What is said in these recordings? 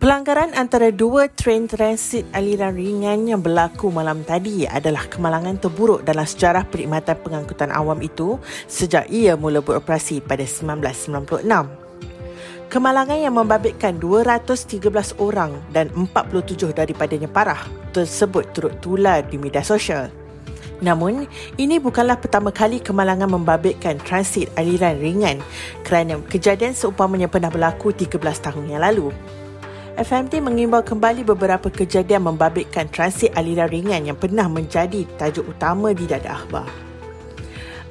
Pelanggaran antara dua train transit aliran ringan yang berlaku malam tadi adalah kemalangan terburuk dalam sejarah perkhidmatan pengangkutan awam itu sejak ia mula beroperasi pada 1996. Kemalangan yang membabitkan 213 orang dan 47 daripadanya parah tersebut turut tular di media sosial. Namun, ini bukanlah pertama kali kemalangan membabitkan transit aliran ringan kerana kejadian seumpamanya pernah berlaku 13 tahun yang lalu. FMT mengimbau kembali beberapa kejadian membabitkan transit aliran ringan yang pernah menjadi tajuk utama di dada akhbar.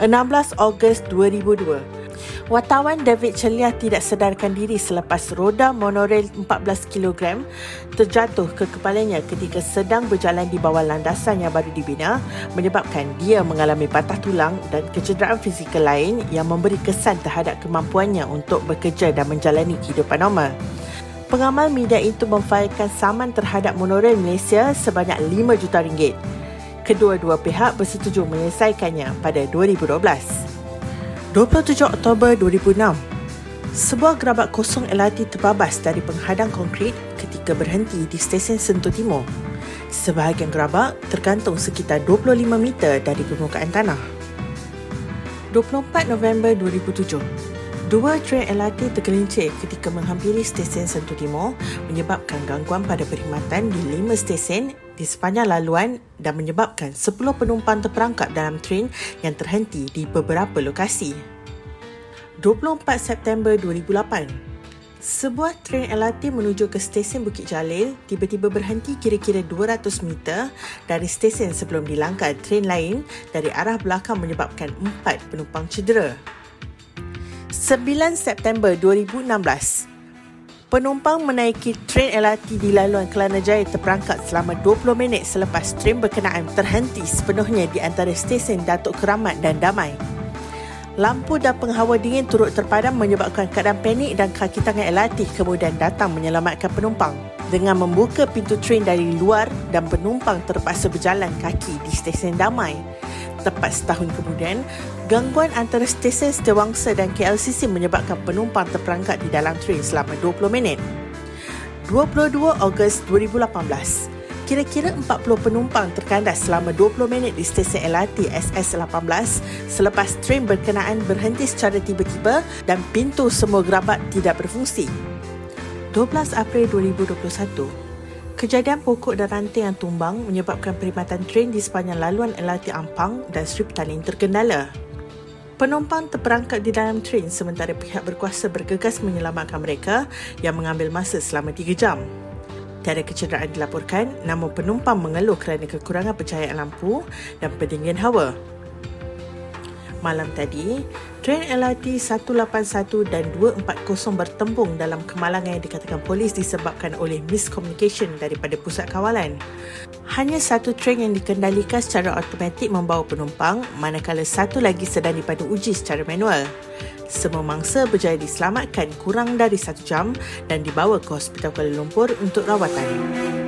16 Ogos 2002 Wartawan David Celia tidak sedarkan diri selepas roda monorail 14 kg terjatuh ke kepalanya ketika sedang berjalan di bawah landasan yang baru dibina menyebabkan dia mengalami patah tulang dan kecederaan fizikal lain yang memberi kesan terhadap kemampuannya untuk bekerja dan menjalani kehidupan normal. Pengamal media itu memfailkan saman terhadap monorail Malaysia sebanyak 5 juta ringgit. Kedua-dua pihak bersetuju menyelesaikannya pada 2012. 27 Oktober 2006 Sebuah gerabak kosong LRT terbabas dari penghadang konkrit ketika berhenti di stesen Sentul Timur. Sebahagian gerabak tergantung sekitar 25 meter dari permukaan tanah. 24 November 2007 Dua train LRT tergelincir ketika menghampiri stesen Sentul Timur menyebabkan gangguan pada perkhidmatan di lima stesen di sepanjang laluan dan menyebabkan 10 penumpang terperangkap dalam train yang terhenti di beberapa lokasi. 24 September 2008 sebuah train LRT menuju ke stesen Bukit Jalil tiba-tiba berhenti kira-kira 200 meter dari stesen sebelum dilangkah train lain dari arah belakang menyebabkan empat penumpang cedera. 9 September 2016 Penumpang menaiki train LRT di laluan Kelana Jaya terperangkap selama 20 minit selepas train berkenaan terhenti sepenuhnya di antara stesen Datuk Keramat dan Damai. Lampu dan penghawa dingin turut terpadam menyebabkan keadaan panik dan kaki tangan LRT kemudian datang menyelamatkan penumpang dengan membuka pintu train dari luar dan penumpang terpaksa berjalan kaki di stesen Damai tepat setahun kemudian, gangguan antara stesen Setiawangsa dan KLCC menyebabkan penumpang terperangkap di dalam train selama 20 minit. 22 Ogos 2018 Kira-kira 40 penumpang terkandas selama 20 minit di stesen LRT SS18 selepas train berkenaan berhenti secara tiba-tiba dan pintu semua gerabak tidak berfungsi. 12 April 2021 Kejadian pokok dan ranting yang tumbang menyebabkan perkhidmatan train di sepanjang laluan LRT Ampang dan Sri Petaling terkendala. Penumpang terperangkap di dalam train sementara pihak berkuasa bergegas menyelamatkan mereka yang mengambil masa selama 3 jam. Tiada kecederaan dilaporkan namun penumpang mengeluh kerana kekurangan pencahayaan lampu dan pendingin hawa. Malam tadi, train LRT 181 dan 240 bertembung dalam kemalangan yang dikatakan polis disebabkan oleh miscommunication daripada pusat kawalan. Hanya satu train yang dikendalikan secara automatik membawa penumpang manakala satu lagi sedang dipandu uji secara manual. Semua mangsa berjaya diselamatkan kurang dari satu jam dan dibawa ke Hospital Kuala Lumpur untuk rawatan.